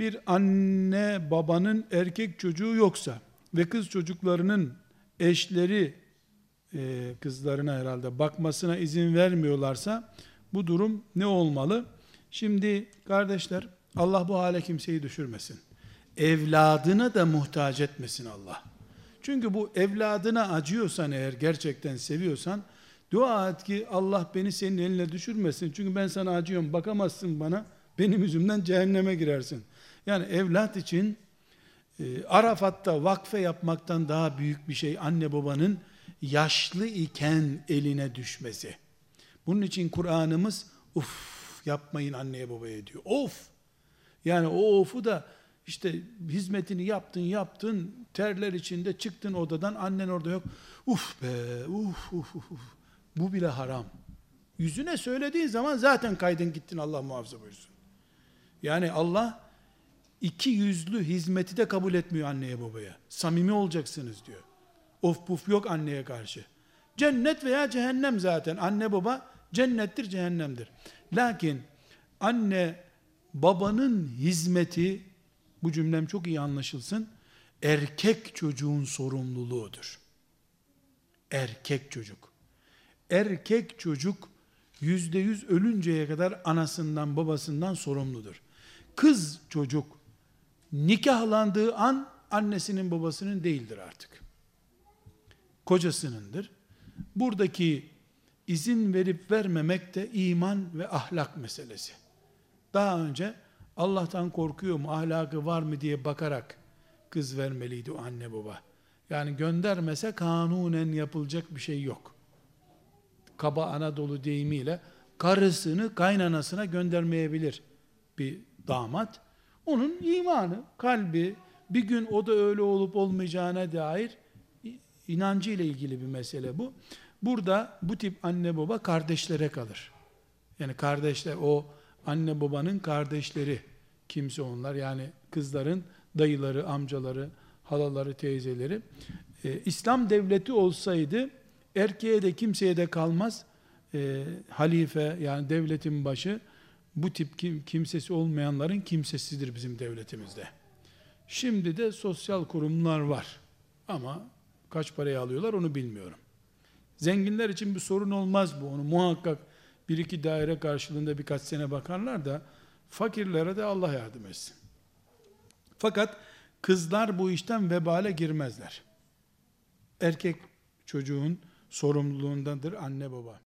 bir anne babanın erkek çocuğu yoksa ve kız çocuklarının eşleri e, kızlarına herhalde bakmasına izin vermiyorlarsa bu durum ne olmalı? Şimdi kardeşler Allah bu hale kimseyi düşürmesin. Evladına da muhtaç etmesin Allah. Çünkü bu evladına acıyorsan eğer gerçekten seviyorsan dua et ki Allah beni senin eline düşürmesin. Çünkü ben sana acıyorum bakamazsın bana benim yüzümden cehenneme girersin. Yani evlat için e, Arafat'ta vakfe yapmaktan daha büyük bir şey anne babanın yaşlı iken eline düşmesi. Bunun için Kur'an'ımız uf yapmayın anneye babaya diyor. Of! Yani o ofu da işte hizmetini yaptın yaptın terler içinde çıktın odadan annen orada yok. Uf be uf uf uf. Bu bile haram. Yüzüne söylediğin zaman zaten kaydın gittin Allah muhafaza buyursun. Yani Allah iki yüzlü hizmeti de kabul etmiyor anneye babaya. Samimi olacaksınız diyor. Of puf yok anneye karşı. Cennet veya cehennem zaten. Anne baba cennettir cehennemdir. Lakin anne babanın hizmeti bu cümlem çok iyi anlaşılsın. Erkek çocuğun sorumluluğudur. Erkek çocuk. Erkek çocuk yüzde yüz ölünceye kadar anasından babasından sorumludur. Kız çocuk nikahlandığı an annesinin babasının değildir artık. Kocasınındır. Buradaki izin verip vermemek de iman ve ahlak meselesi. Daha önce Allah'tan korkuyor mu, ahlakı var mı diye bakarak kız vermeliydi o anne baba. Yani göndermese kanunen yapılacak bir şey yok. Kaba Anadolu deyimiyle karısını kaynanasına göndermeyebilir bir damat. Onun imanı, kalbi, bir gün o da öyle olup olmayacağına dair inancı ile ilgili bir mesele bu. Burada bu tip anne baba kardeşlere kalır. Yani kardeşler o anne babanın kardeşleri kimse onlar yani kızların dayıları, amcaları, halaları, teyzeleri. Ee, İslam devleti olsaydı erkeğe de kimseye de kalmaz. Ee, halife yani devletin başı bu tip kim, kimsesi olmayanların kimsesidir bizim devletimizde. Şimdi de sosyal kurumlar var. Ama kaç paraya alıyorlar onu bilmiyorum. Zenginler için bir sorun olmaz bu. Onu muhakkak bir iki daire karşılığında birkaç sene bakarlar da fakirlere de Allah yardım etsin. Fakat kızlar bu işten vebale girmezler. Erkek çocuğun sorumluluğundadır anne baba.